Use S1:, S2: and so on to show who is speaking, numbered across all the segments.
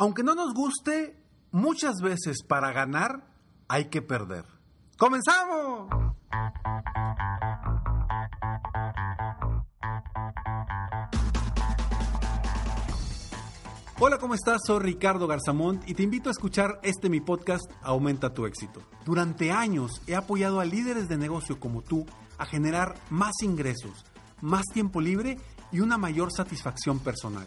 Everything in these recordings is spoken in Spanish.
S1: Aunque no nos guste, muchas veces para ganar hay que perder. ¡Comenzamos! Hola, ¿cómo estás? Soy Ricardo Garzamont y te invito a escuchar este mi podcast Aumenta tu éxito. Durante años he apoyado a líderes de negocio como tú a generar más ingresos, más tiempo libre y una mayor satisfacción personal.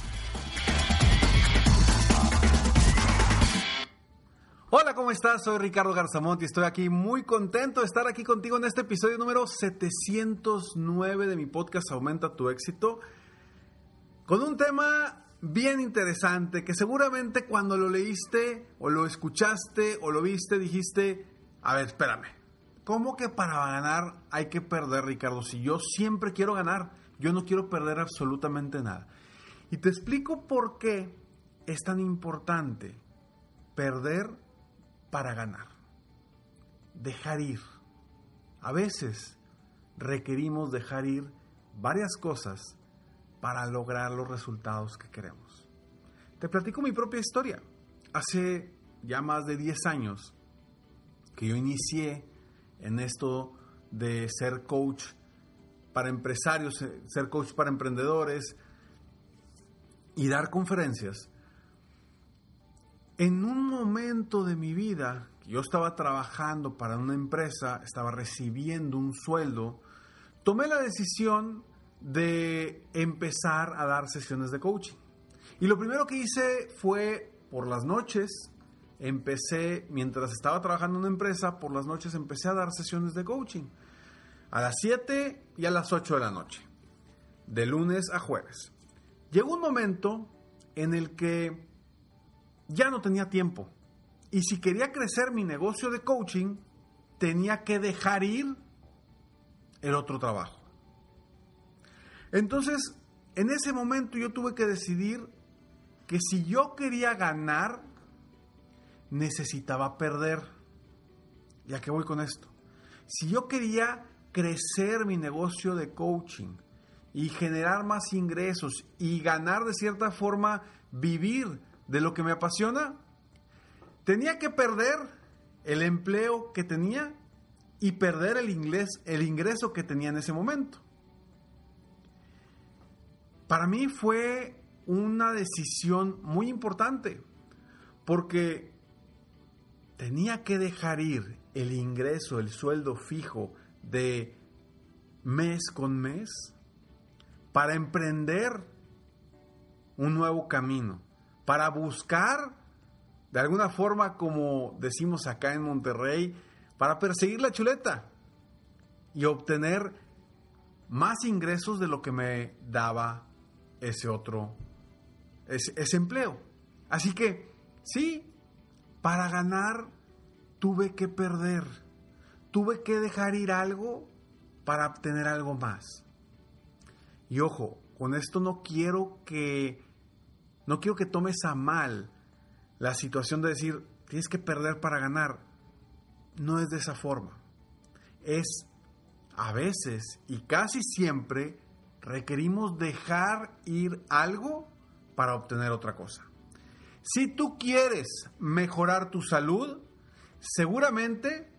S1: Hola, ¿cómo estás? Soy Ricardo Garzamont y estoy aquí muy contento de estar aquí contigo en este episodio número 709 de mi podcast Aumenta tu éxito, con un tema bien interesante que seguramente cuando lo leíste o lo escuchaste o lo viste dijiste, a ver, espérame, ¿cómo que para ganar hay que perder, Ricardo? Si yo siempre quiero ganar, yo no quiero perder absolutamente nada. Y te explico por qué es tan importante perder para ganar. Dejar ir. A veces requerimos dejar ir varias cosas para lograr los resultados que queremos. Te platico mi propia historia. Hace ya más de 10 años que yo inicié en esto de ser coach para empresarios, ser coach para emprendedores y dar conferencias, en un momento de mi vida, yo estaba trabajando para una empresa, estaba recibiendo un sueldo, tomé la decisión de empezar a dar sesiones de coaching. Y lo primero que hice fue por las noches, empecé, mientras estaba trabajando en una empresa, por las noches empecé a dar sesiones de coaching. A las 7 y a las 8 de la noche, de lunes a jueves. Llegó un momento en el que ya no tenía tiempo. Y si quería crecer mi negocio de coaching, tenía que dejar ir el otro trabajo. Entonces, en ese momento yo tuve que decidir que si yo quería ganar, necesitaba perder. ¿Ya que voy con esto? Si yo quería crecer mi negocio de coaching y generar más ingresos y ganar de cierta forma, vivir de lo que me apasiona, tenía que perder el empleo que tenía y perder el, inglés, el ingreso que tenía en ese momento. Para mí fue una decisión muy importante porque tenía que dejar ir el ingreso, el sueldo fijo de mes con mes para emprender un nuevo camino para buscar, de alguna forma, como decimos acá en Monterrey, para perseguir la chuleta y obtener más ingresos de lo que me daba ese otro, ese, empleo. Así que, sí, para ganar tuve que perder, tuve que dejar ir algo para obtener algo más. Y ojo, con esto no quiero que no quiero que tomes a mal la situación de decir, tienes que perder para ganar. No es de esa forma. Es a veces y casi siempre requerimos dejar ir algo para obtener otra cosa. Si tú quieres mejorar tu salud, seguramente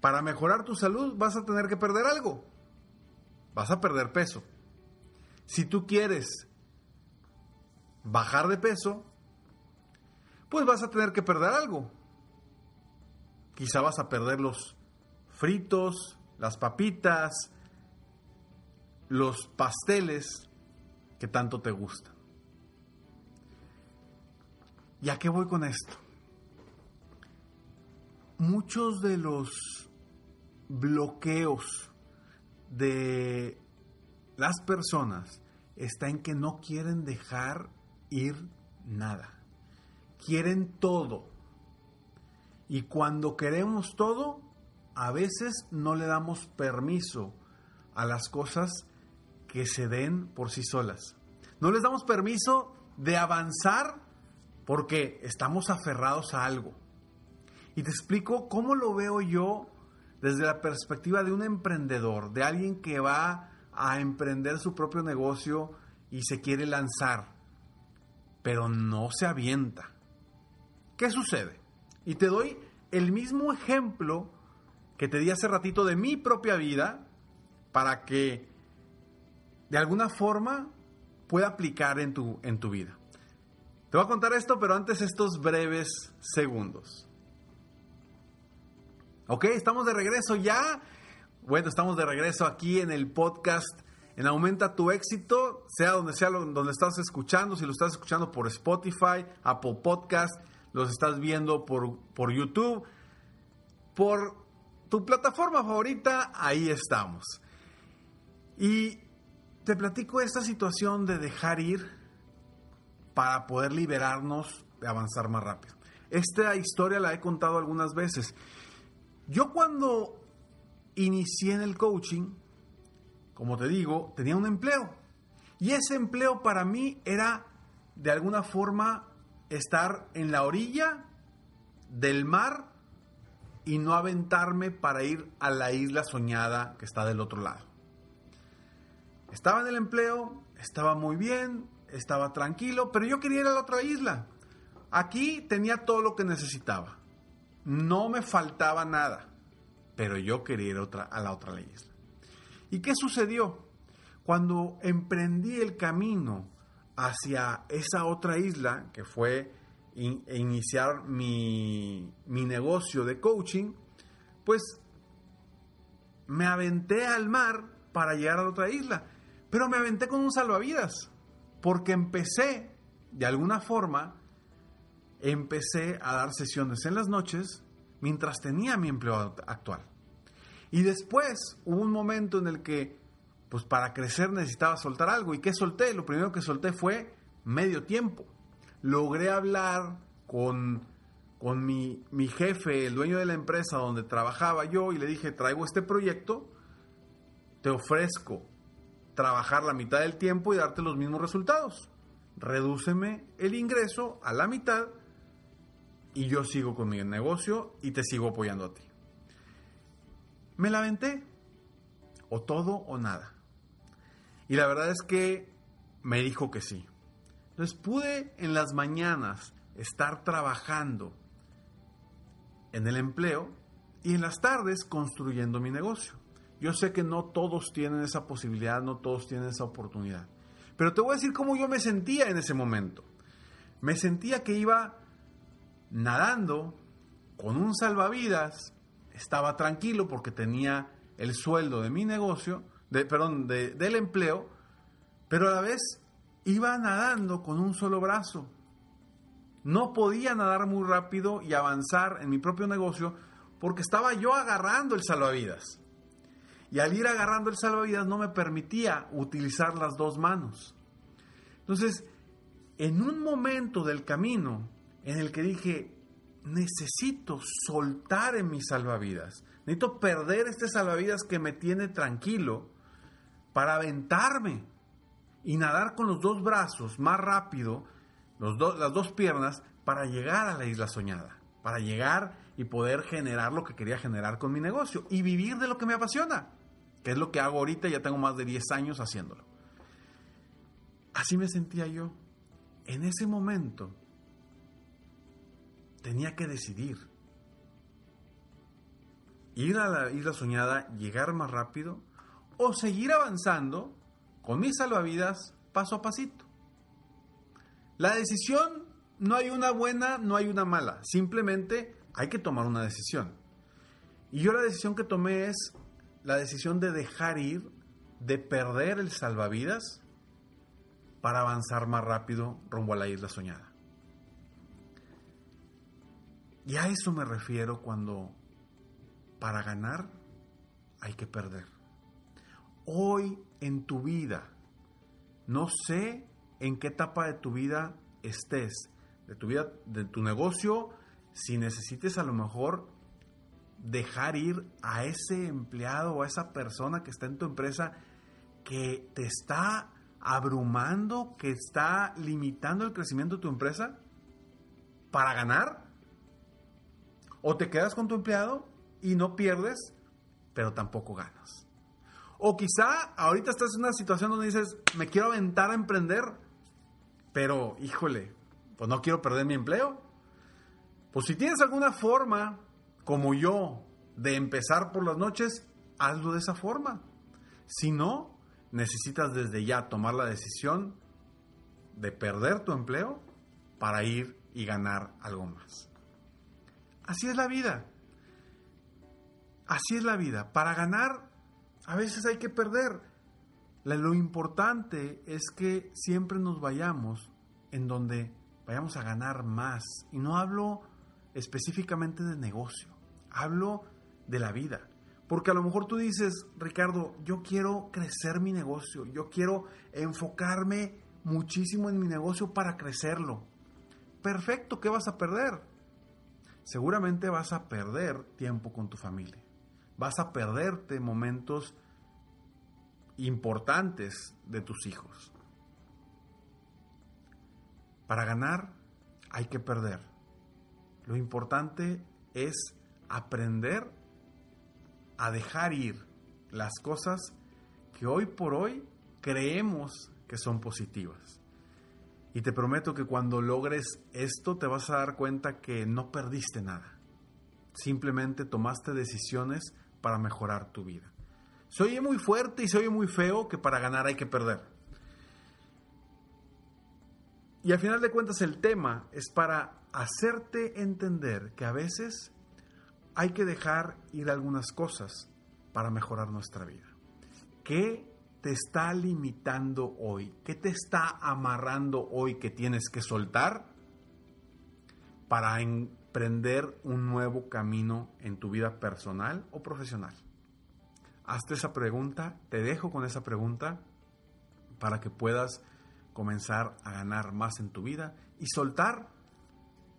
S1: para mejorar tu salud vas a tener que perder algo. Vas a perder peso. Si tú quieres bajar de peso, pues vas a tener que perder algo. Quizá vas a perder los fritos, las papitas, los pasteles que tanto te gustan. ¿Y a qué voy con esto? Muchos de los bloqueos de las personas está en que no quieren dejar ir nada. Quieren todo. Y cuando queremos todo, a veces no le damos permiso a las cosas que se den por sí solas. No les damos permiso de avanzar porque estamos aferrados a algo. Y te explico cómo lo veo yo desde la perspectiva de un emprendedor, de alguien que va a emprender su propio negocio y se quiere lanzar, pero no se avienta. ¿Qué sucede? Y te doy el mismo ejemplo que te di hace ratito de mi propia vida para que de alguna forma pueda aplicar en tu, en tu vida. Te voy a contar esto, pero antes estos breves segundos. Ok, estamos de regreso ya. Bueno, estamos de regreso aquí en el podcast en Aumenta tu éxito, sea donde sea donde estás escuchando, si lo estás escuchando por Spotify, Apple Podcast, los estás viendo por, por YouTube, por tu plataforma favorita, ahí estamos. Y te platico esta situación de dejar ir para poder liberarnos de avanzar más rápido. Esta historia la he contado algunas veces. Yo cuando inicié en el coaching, como te digo, tenía un empleo. Y ese empleo para mí era, de alguna forma, estar en la orilla del mar y no aventarme para ir a la isla soñada que está del otro lado. Estaba en el empleo, estaba muy bien, estaba tranquilo, pero yo quería ir a la otra isla. Aquí tenía todo lo que necesitaba. No me faltaba nada, pero yo quería ir a, a la otra isla. ¿Y qué sucedió? Cuando emprendí el camino hacia esa otra isla, que fue iniciar mi, mi negocio de coaching, pues me aventé al mar para llegar a la otra isla. Pero me aventé con un salvavidas, porque empecé, de alguna forma, empecé a dar sesiones en las noches mientras tenía mi empleo actual. Y después hubo un momento en el que, pues para crecer necesitaba soltar algo. ¿Y qué solté? Lo primero que solté fue medio tiempo. Logré hablar con, con mi, mi jefe, el dueño de la empresa donde trabajaba yo, y le dije, traigo este proyecto, te ofrezco trabajar la mitad del tiempo y darte los mismos resultados. Redúceme el ingreso a la mitad y yo sigo con mi negocio y te sigo apoyando a ti. Me la aventé. O todo o nada. Y la verdad es que me dijo que sí. Entonces pude en las mañanas estar trabajando en el empleo y en las tardes construyendo mi negocio. Yo sé que no todos tienen esa posibilidad, no todos tienen esa oportunidad. Pero te voy a decir cómo yo me sentía en ese momento. Me sentía que iba nadando con un salvavidas, estaba tranquilo porque tenía el sueldo de mi negocio, de, perdón, del empleo, pero a la vez iba nadando con un solo brazo. No podía nadar muy rápido y avanzar en mi propio negocio porque estaba yo agarrando el salvavidas. Y al ir agarrando el salvavidas no me permitía utilizar las dos manos. Entonces, en un momento del camino en el que dije, necesito soltar en mis salvavidas, necesito perder este salvavidas que me tiene tranquilo para aventarme y nadar con los dos brazos más rápido, los las dos piernas, para llegar a la isla soñada, para llegar y poder generar lo que quería generar con mi negocio y vivir de lo que me apasiona que es lo que hago ahorita, ya tengo más de 10 años haciéndolo. Así me sentía yo. En ese momento tenía que decidir. Ir a la isla soñada, llegar más rápido o seguir avanzando con mis salvavidas paso a pasito. La decisión no hay una buena, no hay una mala. Simplemente hay que tomar una decisión. Y yo la decisión que tomé es la decisión de dejar ir, de perder el salvavidas para avanzar más rápido rumbo a la isla soñada. Y a eso me refiero cuando para ganar hay que perder. Hoy en tu vida, no sé en qué etapa de tu vida estés, de tu vida, de tu negocio, si necesites a lo mejor dejar ir a ese empleado o a esa persona que está en tu empresa que te está abrumando, que está limitando el crecimiento de tu empresa para ganar? ¿O te quedas con tu empleado y no pierdes, pero tampoco ganas? O quizá ahorita estás en una situación donde dices, me quiero aventar a emprender, pero híjole, pues no quiero perder mi empleo. Pues si tienes alguna forma, como yo, de empezar por las noches, hazlo de esa forma. Si no, necesitas desde ya tomar la decisión de perder tu empleo para ir y ganar algo más. Así es la vida. Así es la vida. Para ganar, a veces hay que perder. Lo importante es que siempre nos vayamos en donde vayamos a ganar más. Y no hablo específicamente de negocio, hablo de la vida. Porque a lo mejor tú dices, Ricardo, yo quiero crecer mi negocio, yo quiero enfocarme muchísimo en mi negocio para crecerlo. Perfecto, ¿qué vas a perder? Seguramente vas a perder tiempo con tu familia. Vas a perderte momentos importantes de tus hijos. Para ganar hay que perder. Lo importante es aprender a dejar ir las cosas que hoy por hoy creemos que son positivas. Y te prometo que cuando logres esto te vas a dar cuenta que no perdiste nada. Simplemente tomaste decisiones para mejorar tu vida. Se oye muy fuerte y se oye muy feo que para ganar hay que perder. Y al final de cuentas el tema es para hacerte entender que a veces hay que dejar ir algunas cosas para mejorar nuestra vida. ¿Qué te está limitando hoy? ¿Qué te está amarrando hoy que tienes que soltar para emprender un nuevo camino en tu vida personal o profesional? Hazte esa pregunta, te dejo con esa pregunta para que puedas comenzar a ganar más en tu vida y soltar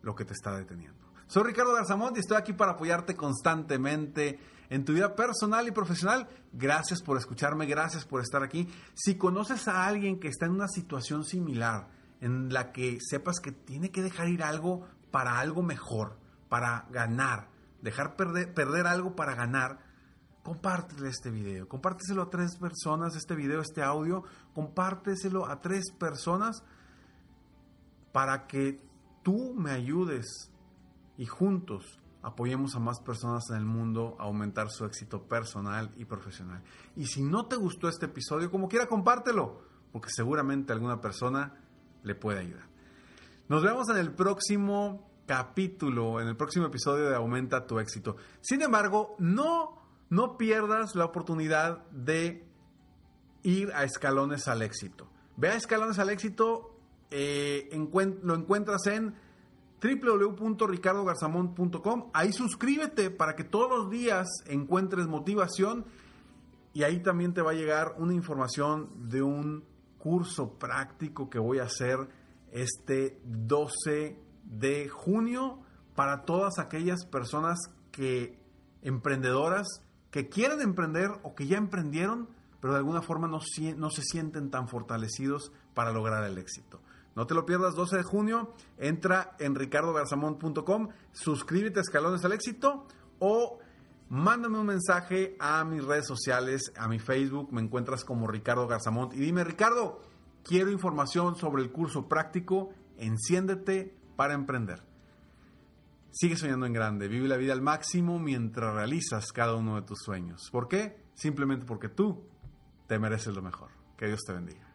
S1: lo que te está deteniendo. Soy Ricardo Garzamont y estoy aquí para apoyarte constantemente en tu vida personal y profesional. Gracias por escucharme, gracias por estar aquí. Si conoces a alguien que está en una situación similar, en la que sepas que tiene que dejar ir algo para algo mejor, para ganar, dejar perder, perder algo para ganar, compártele este video, compárteselo a tres personas, este video, este audio, compárteselo a tres personas para que tú me ayudes y juntos apoyemos a más personas en el mundo a aumentar su éxito personal y profesional. Y si no te gustó este episodio, como quiera, compártelo, porque seguramente alguna persona le puede ayudar. Nos vemos en el próximo capítulo, en el próximo episodio de Aumenta tu éxito. Sin embargo, no, no pierdas la oportunidad de ir a escalones al éxito. Ve a escalones al éxito, eh, lo encuentras en www.ricardogarzamont.com. Ahí suscríbete para que todos los días encuentres motivación y ahí también te va a llegar una información de un curso práctico que voy a hacer este 12 de junio para todas aquellas personas que emprendedoras que quieren emprender o que ya emprendieron, pero de alguna forma no, no se sienten tan fortalecidos para lograr el éxito. No te lo pierdas, 12 de junio, entra en ricardogarzamont.com, suscríbete a Escalones al Éxito o mándame un mensaje a mis redes sociales, a mi Facebook, me encuentras como Ricardo Garzamont y dime, Ricardo, quiero información sobre el curso práctico, enciéndete para emprender. Sigue soñando en grande, vive la vida al máximo mientras realizas cada uno de tus sueños. ¿Por qué? Simplemente porque tú te mereces lo mejor. Que Dios te bendiga.